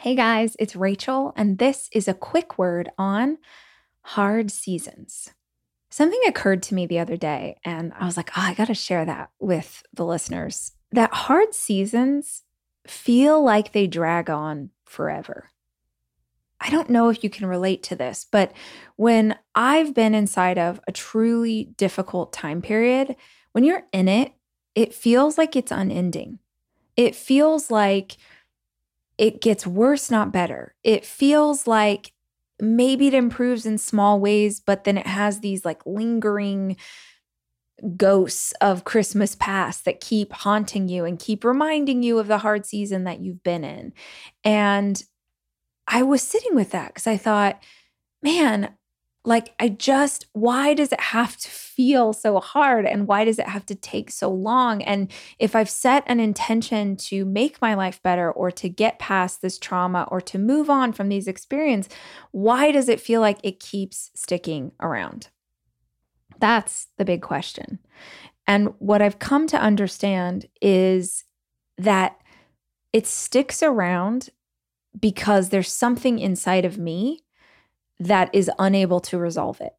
Hey guys, it's Rachel, and this is a quick word on hard seasons. Something occurred to me the other day, and I was like, oh, I got to share that with the listeners. That hard seasons feel like they drag on forever. I don't know if you can relate to this, but when I've been inside of a truly difficult time period, when you're in it, it feels like it's unending. It feels like it gets worse, not better. It feels like maybe it improves in small ways, but then it has these like lingering ghosts of Christmas past that keep haunting you and keep reminding you of the hard season that you've been in. And I was sitting with that because I thought, man, like I just, why does it have to feel so hard and why does it have to take so long? And if I've set an intention to make my life better or to get past this trauma or to move on from these experiences, why does it feel like it keeps sticking around? That's the big question. And what I've come to understand is that it sticks around because there's something inside of me that is unable to resolve it.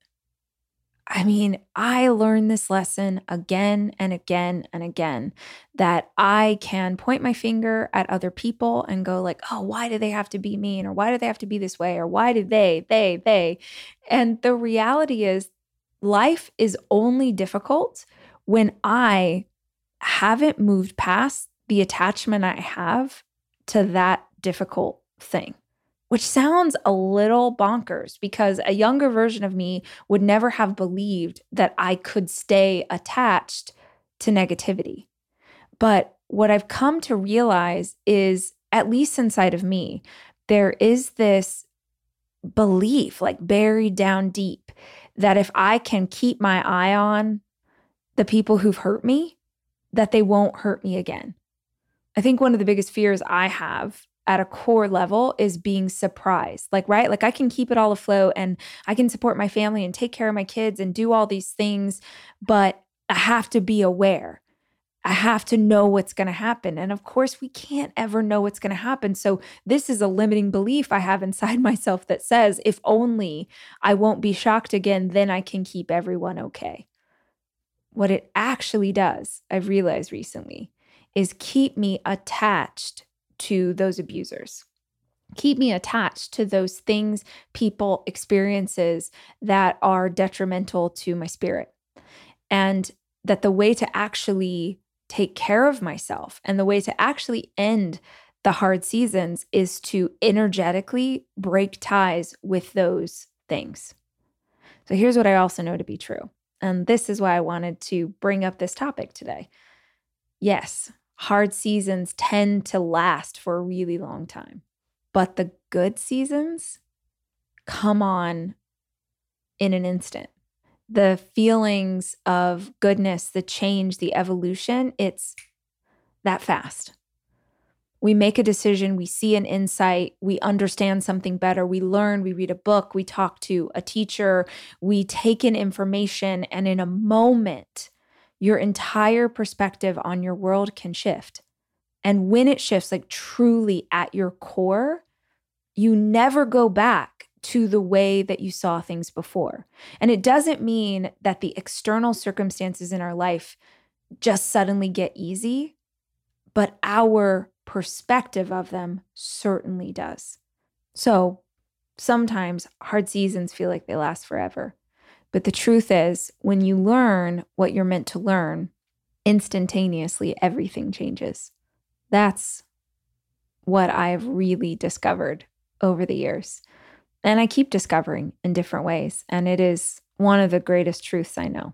I mean, I learned this lesson again and again and again that I can point my finger at other people and go like, "Oh, why do they have to be mean or why do they have to be this way or why do they, they, they?" And the reality is life is only difficult when I haven't moved past the attachment I have to that difficult thing which sounds a little bonkers because a younger version of me would never have believed that I could stay attached to negativity. But what I've come to realize is, at least inside of me, there is this belief, like buried down deep, that if I can keep my eye on the people who've hurt me, that they won't hurt me again. I think one of the biggest fears I have at a core level is being surprised. Like, right? Like, I can keep it all afloat and I can support my family and take care of my kids and do all these things, but I have to be aware. I have to know what's going to happen. And of course, we can't ever know what's going to happen. So, this is a limiting belief I have inside myself that says, if only I won't be shocked again, then I can keep everyone okay. What it actually does, I've realized recently, is keep me attached to those abusers. Keep me attached to those things, people, experiences that are detrimental to my spirit. And that the way to actually take care of myself and the way to actually end the hard seasons is to energetically break ties with those things. So here's what I also know to be true. And this is why I wanted to bring up this topic today. Yes, hard seasons tend to last for a really long time. But the good seasons come on in an instant. The feelings of goodness, the change, the evolution, it's that fast. We make a decision, we see an insight, we understand something better, we learn, we read a book, we talk to a teacher, we take in information, and in a moment, your entire perspective on your world can shift. And when it shifts, like truly at your core, you never go back to the way that you saw things before. And it doesn't mean that the external circumstances in our life just suddenly get easy, but our perspective of them certainly does. So sometimes hard seasons feel like they last forever. But the truth is, when you learn what you're meant to learn, instantaneously everything changes. That's what I've really discovered over the years. And I keep discovering in different ways. And it is one of the greatest truths I know.